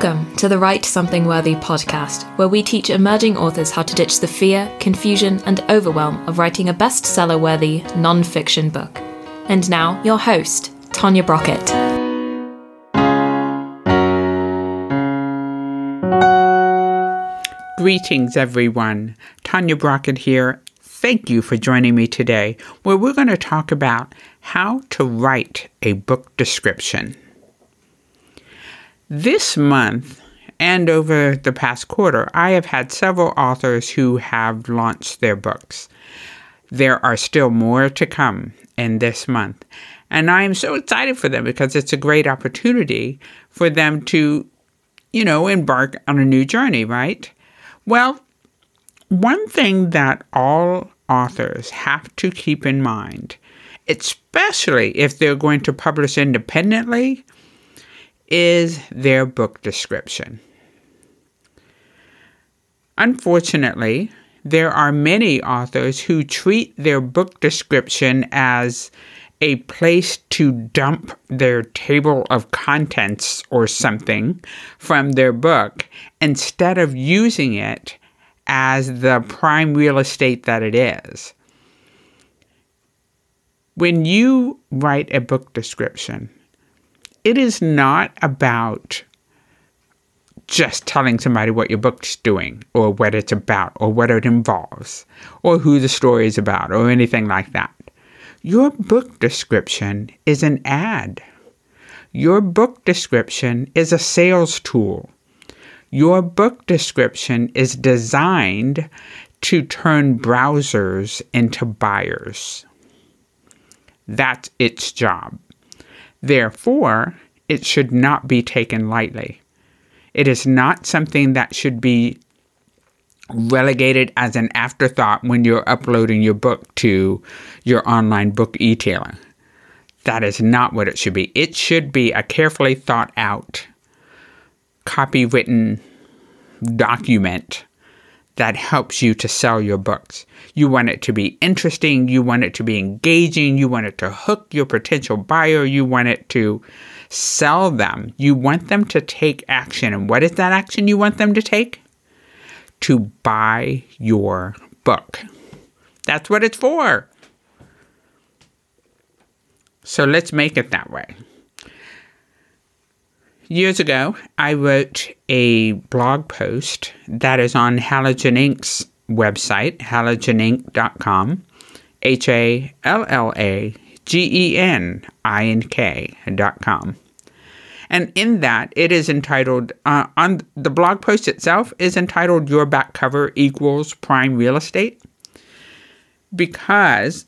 Welcome to the Write Something Worthy podcast, where we teach emerging authors how to ditch the fear, confusion, and overwhelm of writing a bestseller worthy non fiction book. And now, your host, Tanya Brockett. Greetings, everyone. Tanya Brockett here. Thank you for joining me today, where we're going to talk about how to write a book description. This month and over the past quarter, I have had several authors who have launched their books. There are still more to come in this month. And I am so excited for them because it's a great opportunity for them to, you know, embark on a new journey, right? Well, one thing that all authors have to keep in mind, especially if they're going to publish independently, is their book description. Unfortunately, there are many authors who treat their book description as a place to dump their table of contents or something from their book instead of using it as the prime real estate that it is. When you write a book description, it is not about just telling somebody what your book's doing or what it's about or what it involves or who the story is about or anything like that. Your book description is an ad. Your book description is a sales tool. Your book description is designed to turn browsers into buyers. That's its job. Therefore, it should not be taken lightly. It is not something that should be relegated as an afterthought when you're uploading your book to your online book e-tailer. That is not what it should be. It should be a carefully thought out, copywritten document that helps you to sell your books. You want it to be interesting, you want it to be engaging, you want it to hook your potential buyer, you want it to sell them. You want them to take action. And what is that action you want them to take? To buy your book. That's what it's for. So let's make it that way. Years ago, I wrote a blog post that is on Hallagen Ink's website, hallagenink.com, H A L L A G E N I N K.com. And in that, it is entitled, uh, on the blog post itself is entitled Your Back Cover Equals Prime Real Estate because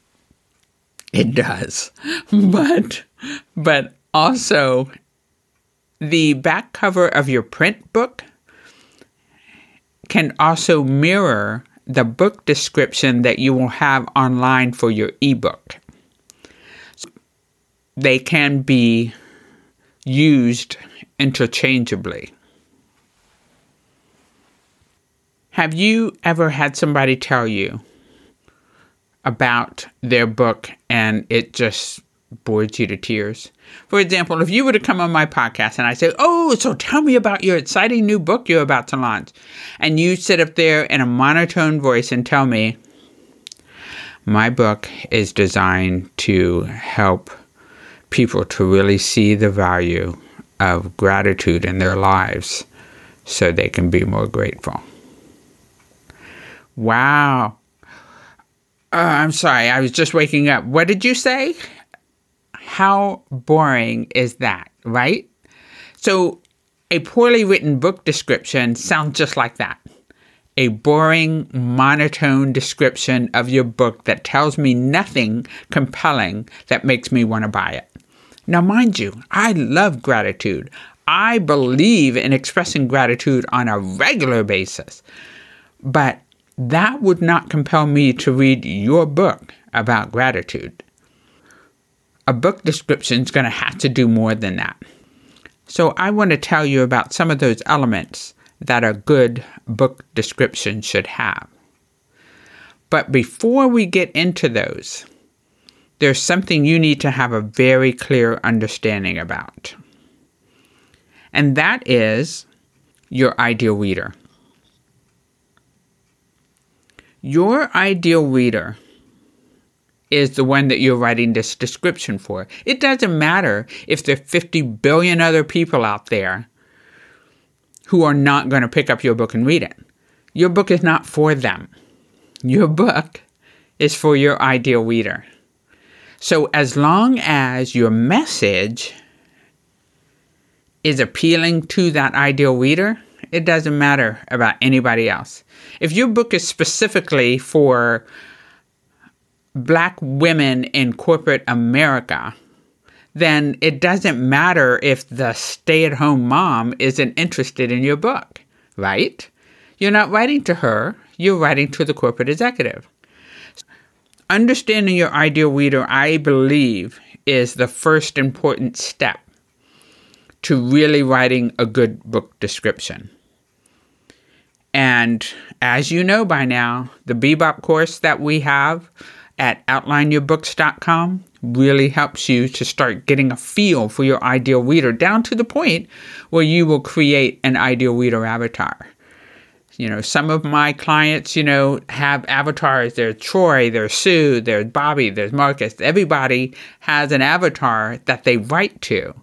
it does. But, but also the back cover of your print book can also mirror the book description that you will have online for your ebook. They can be used interchangeably. Have you ever had somebody tell you about their book and it just bored you to tears. For example, if you were to come on my podcast and I say, Oh, so tell me about your exciting new book you're about to launch, and you sit up there in a monotone voice and tell me, My book is designed to help people to really see the value of gratitude in their lives so they can be more grateful. Wow. Uh, I'm sorry, I was just waking up. What did you say? How boring is that, right? So, a poorly written book description sounds just like that. A boring, monotone description of your book that tells me nothing compelling that makes me want to buy it. Now, mind you, I love gratitude. I believe in expressing gratitude on a regular basis. But that would not compel me to read your book about gratitude a book description is going to have to do more than that. So, I want to tell you about some of those elements that a good book description should have. But before we get into those, there's something you need to have a very clear understanding about. And that is your ideal reader. Your ideal reader is the one that you're writing this description for. It doesn't matter if there are 50 billion other people out there who are not going to pick up your book and read it. Your book is not for them. Your book is for your ideal reader. So, as long as your message is appealing to that ideal reader, it doesn't matter about anybody else. If your book is specifically for black women in corporate America, then it doesn't matter if the stay at home mom isn't interested in your book, right? You're not writing to her, you're writing to the corporate executive. Understanding your ideal reader, I believe, is the first important step to really writing a good book description. And as you know by now, the Bebop course that we have at outlineyourbooks.com really helps you to start getting a feel for your ideal reader down to the point where you will create an ideal reader avatar. You know, some of my clients, you know, have avatars. There's Troy, there's Sue, there's Bobby, there's Marcus. Everybody has an avatar that they write to.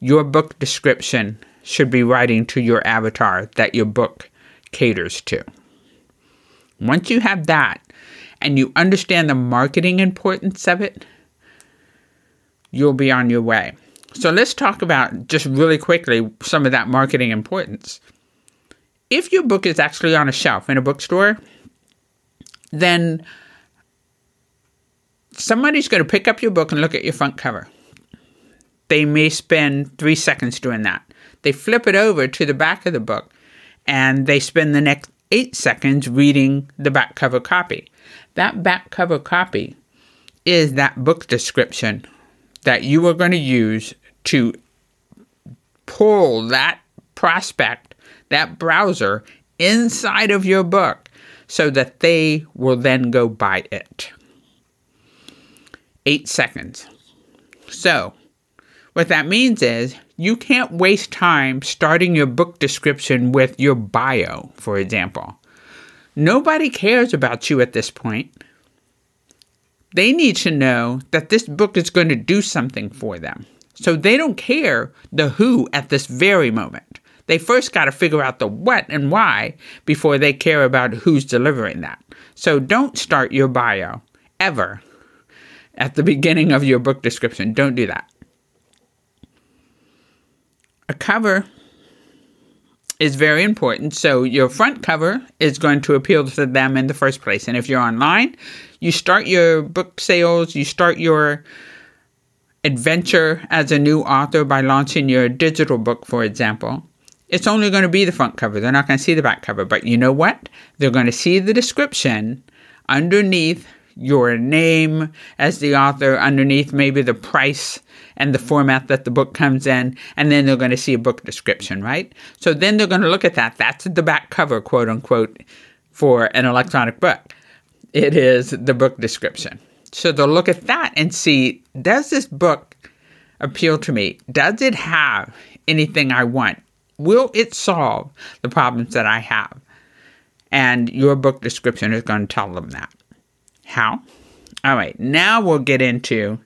Your book description should be writing to your avatar that your book caters to. Once you have that, and you understand the marketing importance of it, you'll be on your way. So let's talk about just really quickly some of that marketing importance. If your book is actually on a shelf in a bookstore, then somebody's going to pick up your book and look at your front cover. They may spend three seconds doing that. They flip it over to the back of the book and they spend the next eight seconds reading the back cover copy. That back cover copy is that book description that you are going to use to pull that prospect, that browser, inside of your book so that they will then go buy it. Eight seconds. So, what that means is you can't waste time starting your book description with your bio, for example. Nobody cares about you at this point. They need to know that this book is going to do something for them. So they don't care the who at this very moment. They first got to figure out the what and why before they care about who's delivering that. So don't start your bio ever at the beginning of your book description. Don't do that. A cover is very important. So your front cover is going to appeal to them in the first place. And if you're online, you start your book sales, you start your adventure as a new author by launching your digital book, for example. It's only going to be the front cover. They're not going to see the back cover. But you know what? They're going to see the description underneath your name as the author, underneath maybe the price and the format that the book comes in, and then they're going to see a book description, right? So then they're going to look at that. That's the back cover, quote unquote, for an electronic book. It is the book description. So they'll look at that and see does this book appeal to me? Does it have anything I want? Will it solve the problems that I have? And your book description is going to tell them that. How? All right, now we'll get into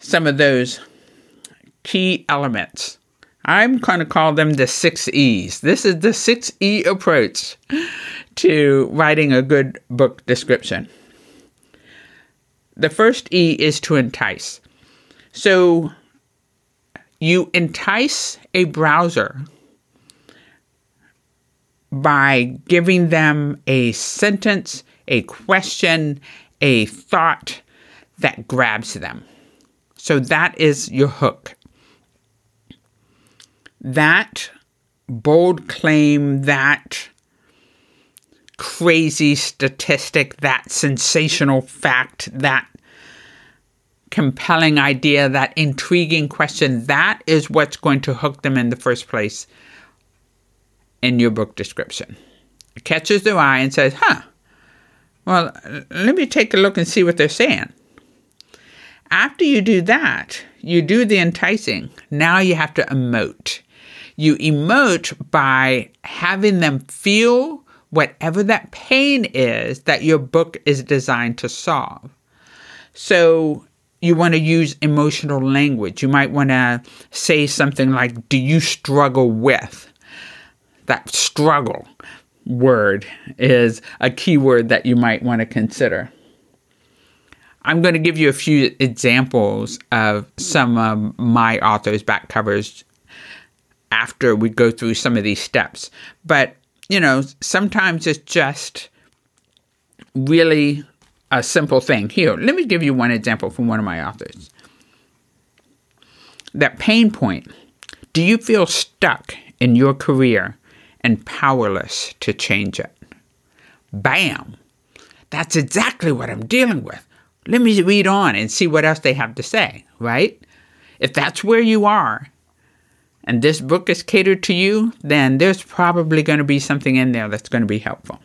some of those key elements. I'm going to call them the six E's. This is the six E approach to writing a good book description. The first E is to entice. So you entice a browser by giving them a sentence, a question, a thought that grabs them. So that is your hook. That bold claim, that crazy statistic, that sensational fact, that compelling idea, that intriguing question, that is what's going to hook them in the first place in your book description. It catches their eye and says, huh, well, let me take a look and see what they're saying. After you do that, you do the enticing. Now you have to emote. You emote by having them feel whatever that pain is that your book is designed to solve. So you want to use emotional language. You might want to say something like, Do you struggle with? That struggle word is a key word that you might want to consider. I'm going to give you a few examples of some of my authors' back covers after we go through some of these steps. But, you know, sometimes it's just really a simple thing. Here, let me give you one example from one of my authors. That pain point. Do you feel stuck in your career and powerless to change it? Bam! That's exactly what I'm dealing with. Let me read on and see what else they have to say, right? If that's where you are, and this book is catered to you, then there's probably going to be something in there that's going to be helpful.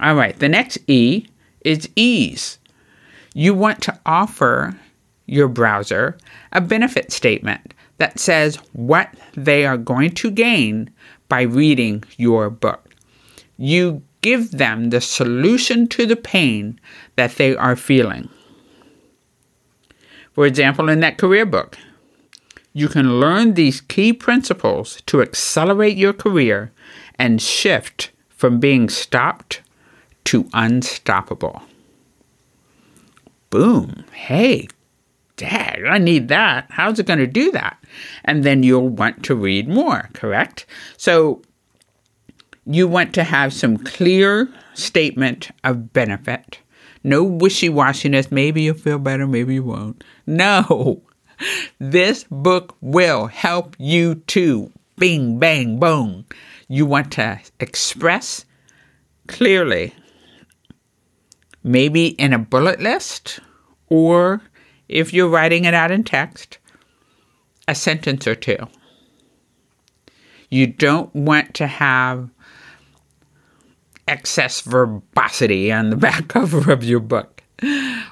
All right, the next E is ease. You want to offer your browser a benefit statement that says what they are going to gain by reading your book. You give them the solution to the pain that they are feeling. For example, in that career book, you can learn these key principles to accelerate your career and shift from being stopped to unstoppable. Boom. Hey, Dad, I need that. How's it going to do that? And then you'll want to read more, correct? So you want to have some clear statement of benefit. No wishy washiness. Maybe you'll feel better, maybe you won't. No. This book will help you too. Bing, bang, boom. You want to express clearly, maybe in a bullet list, or if you're writing it out in text, a sentence or two. You don't want to have excess verbosity on the back cover of your book.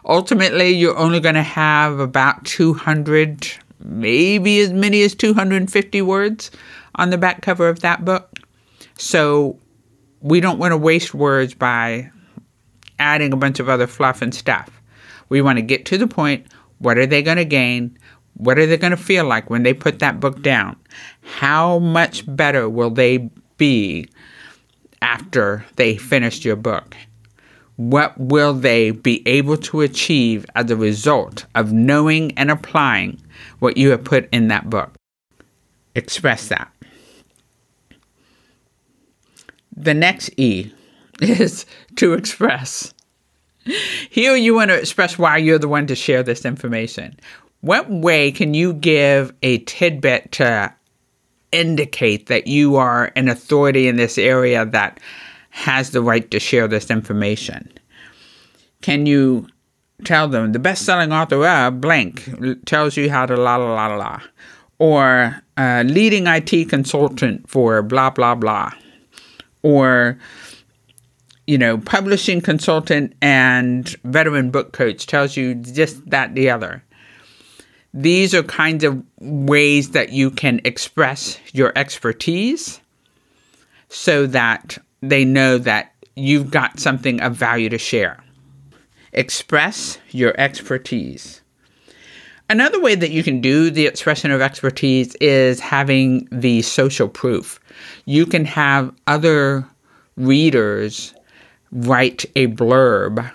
Ultimately, you're only going to have about 200, maybe as many as 250 words on the back cover of that book. So we don't want to waste words by adding a bunch of other fluff and stuff. We want to get to the point. What are they going to gain? What are they going to feel like when they put that book down? How much better will they be after they finished your book? What will they be able to achieve as a result of knowing and applying what you have put in that book? Express that. The next E is to express. Here you want to express why you're the one to share this information. What way can you give a tidbit to indicate that you are an authority in this area that has the right to share this information? Can you tell them the best selling author of blank tells you how to la la la la, or a leading IT consultant for blah blah blah, or you know, publishing consultant and veteran book coach tells you just that the other these are kinds of ways that you can express your expertise so that they know that you've got something of value to share. Express your expertise. Another way that you can do the expression of expertise is having the social proof. You can have other readers write a blurb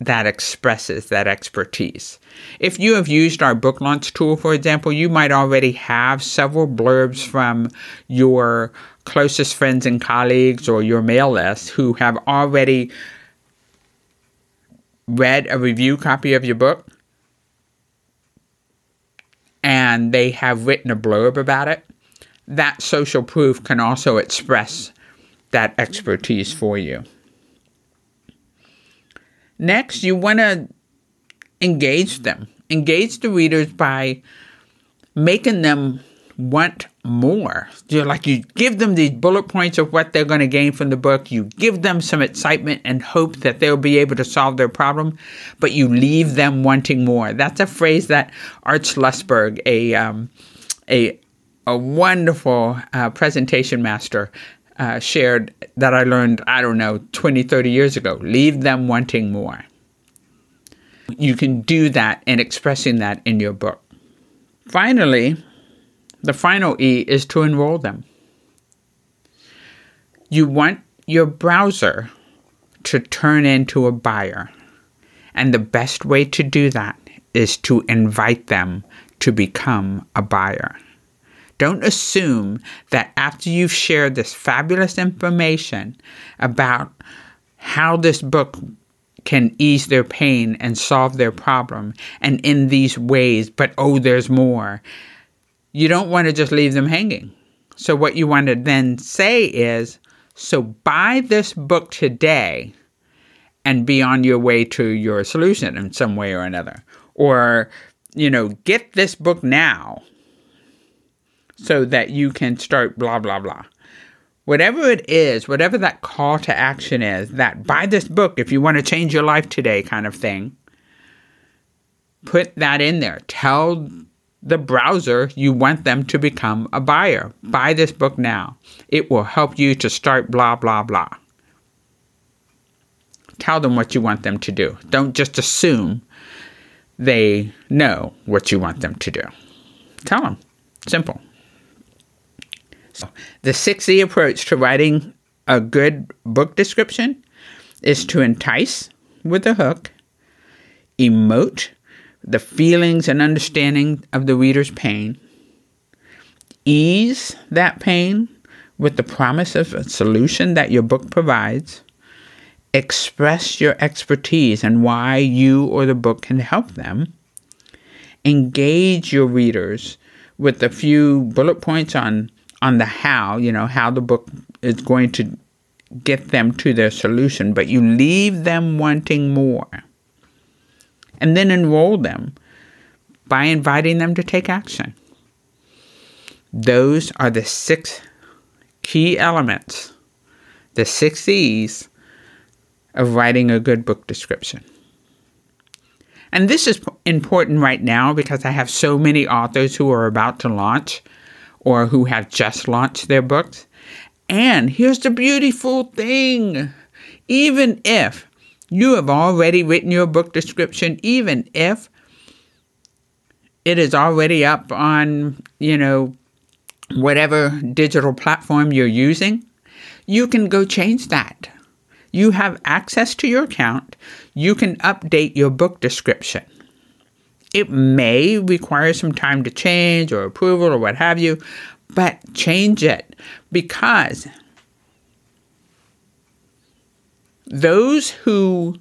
that expresses that expertise. If you have used our book launch tool, for example, you might already have several blurbs from your closest friends and colleagues or your mail list who have already read a review copy of your book and they have written a blurb about it. That social proof can also express that expertise for you. Next, you want to engage them, engage the readers by making them want more. You like you give them these bullet points of what they're going to gain from the book. You give them some excitement and hope that they'll be able to solve their problem, but you leave them wanting more. That's a phrase that Art Schlossberg, a um, a a wonderful uh, presentation master uh, shared that I learned, I don't know, 20, 30 years ago. Leave them wanting more. You can do that in expressing that in your book. Finally, the final E is to enroll them. You want your browser to turn into a buyer. And the best way to do that is to invite them to become a buyer. Don't assume that after you've shared this fabulous information about how this book can ease their pain and solve their problem and in these ways, but oh, there's more. You don't want to just leave them hanging. So, what you want to then say is, so buy this book today and be on your way to your solution in some way or another. Or, you know, get this book now so that you can start blah, blah, blah. Whatever it is, whatever that call to action is, that buy this book if you want to change your life today kind of thing, put that in there. Tell the browser you want them to become a buyer. Buy this book now. It will help you to start blah, blah, blah. Tell them what you want them to do. Don't just assume they know what you want them to do. Tell them. Simple. The 6E approach to writing a good book description is to entice with a hook, emote the feelings and understanding of the reader's pain, ease that pain with the promise of a solution that your book provides, express your expertise and why you or the book can help them, engage your readers with a few bullet points on on the how, you know, how the book is going to get them to their solution, but you leave them wanting more and then enroll them by inviting them to take action. Those are the six key elements, the six E's of writing a good book description. And this is important right now because I have so many authors who are about to launch or who have just launched their books. And here's the beautiful thing even if you have already written your book description, even if it is already up on, you know, whatever digital platform you're using, you can go change that. You have access to your account. You can update your book description. It may require some time to change or approval or what have you, but change it because those who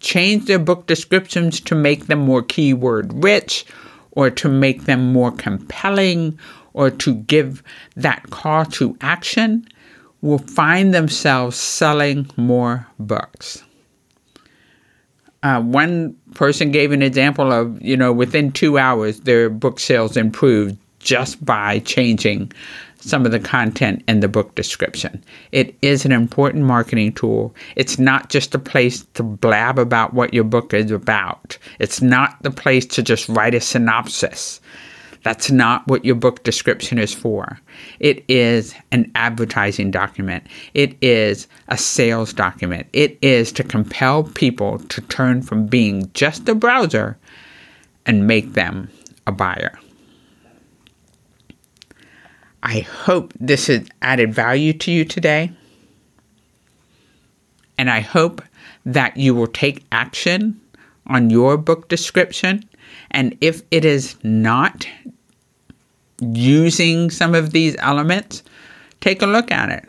change their book descriptions to make them more keyword rich or to make them more compelling or to give that call to action will find themselves selling more books. Uh, one person gave an example of, you know, within two hours, their book sales improved just by changing some of the content in the book description. It is an important marketing tool. It's not just a place to blab about what your book is about, it's not the place to just write a synopsis. That's not what your book description is for. It is an advertising document. It is a sales document. It is to compel people to turn from being just a browser and make them a buyer. I hope this has added value to you today. And I hope that you will take action on your book description. And if it is not using some of these elements, take a look at it.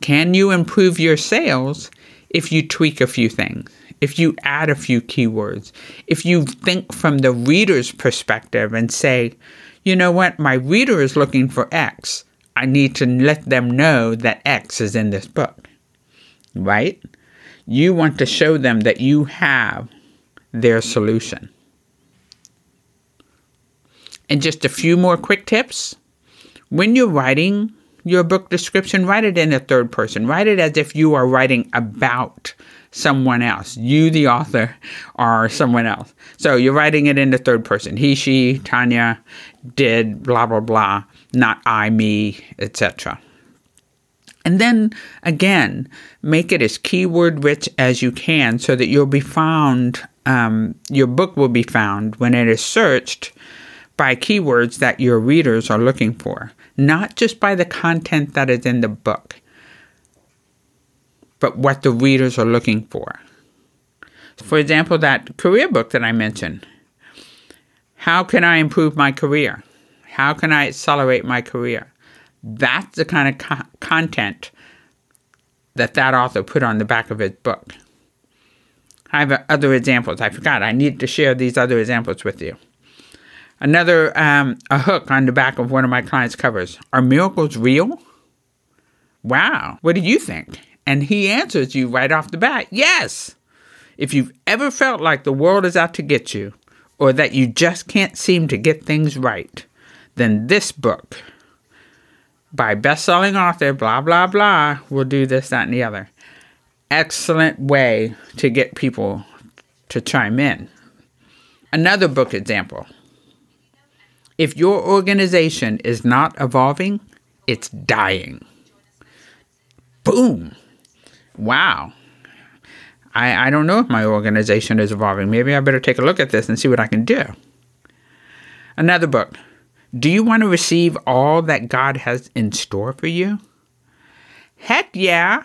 Can you improve your sales if you tweak a few things? If you add a few keywords? If you think from the reader's perspective and say, you know what, my reader is looking for X. I need to let them know that X is in this book. Right? You want to show them that you have their solution. And just a few more quick tips. When you're writing your book description, write it in a third person. Write it as if you are writing about someone else. You, the author, are someone else. So you're writing it in the third person. He, she, Tanya did blah, blah, blah, not I, me, etc. And then again, make it as keyword rich as you can so that you'll be found, um, your book will be found when it is searched by keywords that your readers are looking for, not just by the content that is in the book, but what the readers are looking for. For example, that career book that I mentioned. How can I improve my career? How can I accelerate my career? That's the kind of co- content that that author put on the back of his book. I have other examples. I forgot. I need to share these other examples with you. Another um, a hook on the back of one of my clients' covers. Are miracles real? Wow. What do you think? And he answers you right off the bat, yes. If you've ever felt like the world is out to get you, or that you just can't seem to get things right, then this book by best-selling author blah blah blah will do this that and the other excellent way to get people to chime in another book example if your organization is not evolving it's dying. Boom. Wow. I, I don't know if my organization is evolving. Maybe i better take a look at this and see what i can do. Another book. Do you want to receive all that God has in store for you? Heck yeah.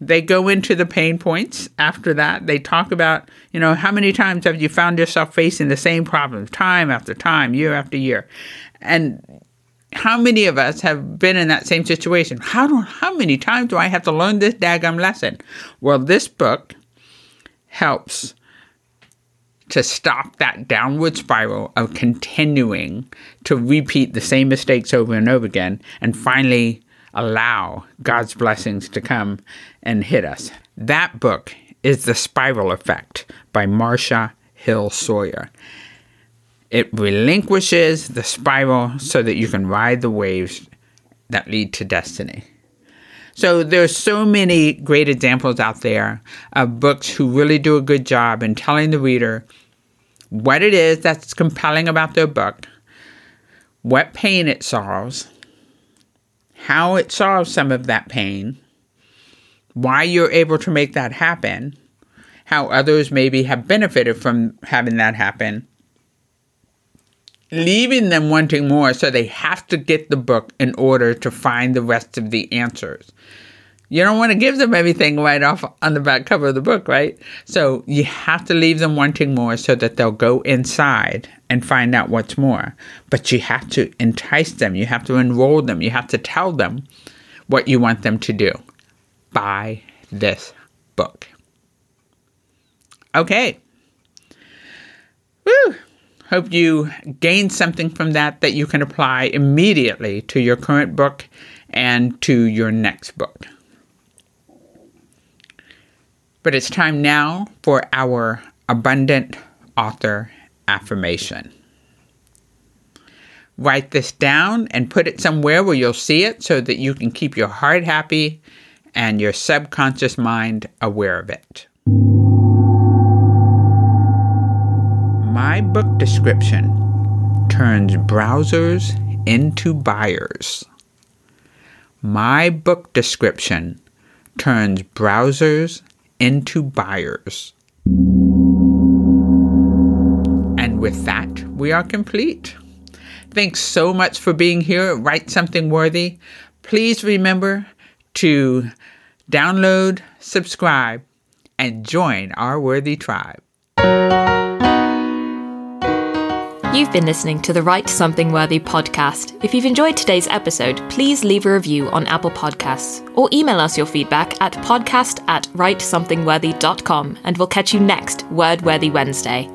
They go into the pain points after that. They talk about, you know, how many times have you found yourself facing the same problems time after time, year after year? And how many of us have been in that same situation? How do, how many times do I have to learn this daggum lesson? Well, this book helps to stop that downward spiral of continuing to repeat the same mistakes over and over again and finally allow God's blessings to come and hit us. That book is The Spiral Effect by Marcia Hill Sawyer. It relinquishes the spiral so that you can ride the waves that lead to destiny. So there's so many great examples out there of books who really do a good job in telling the reader what it is that's compelling about their book, what pain it solves, how it solves some of that pain, why you're able to make that happen, how others maybe have benefited from having that happen, leaving them wanting more, so they have to get the book in order to find the rest of the answers. You don't want to give them everything right off on the back cover of the book, right? So you have to leave them wanting more so that they'll go inside and find out what's more. But you have to entice them, you have to enroll them, you have to tell them what you want them to do. Buy this book. Okay. Woo! Hope you gained something from that that you can apply immediately to your current book and to your next book. But it's time now for our abundant author affirmation. Write this down and put it somewhere where you'll see it so that you can keep your heart happy and your subconscious mind aware of it. My book description turns browsers into buyers. My book description turns browsers into buyers. And with that, we are complete. Thanks so much for being here Write Something Worthy. Please remember to download, subscribe, and join our worthy tribe. You've been listening to the Write Something Worthy podcast. If you've enjoyed today's episode, please leave a review on Apple Podcasts or email us your feedback at podcast at writesomethingworthy.com and we'll catch you next Word Worthy Wednesday.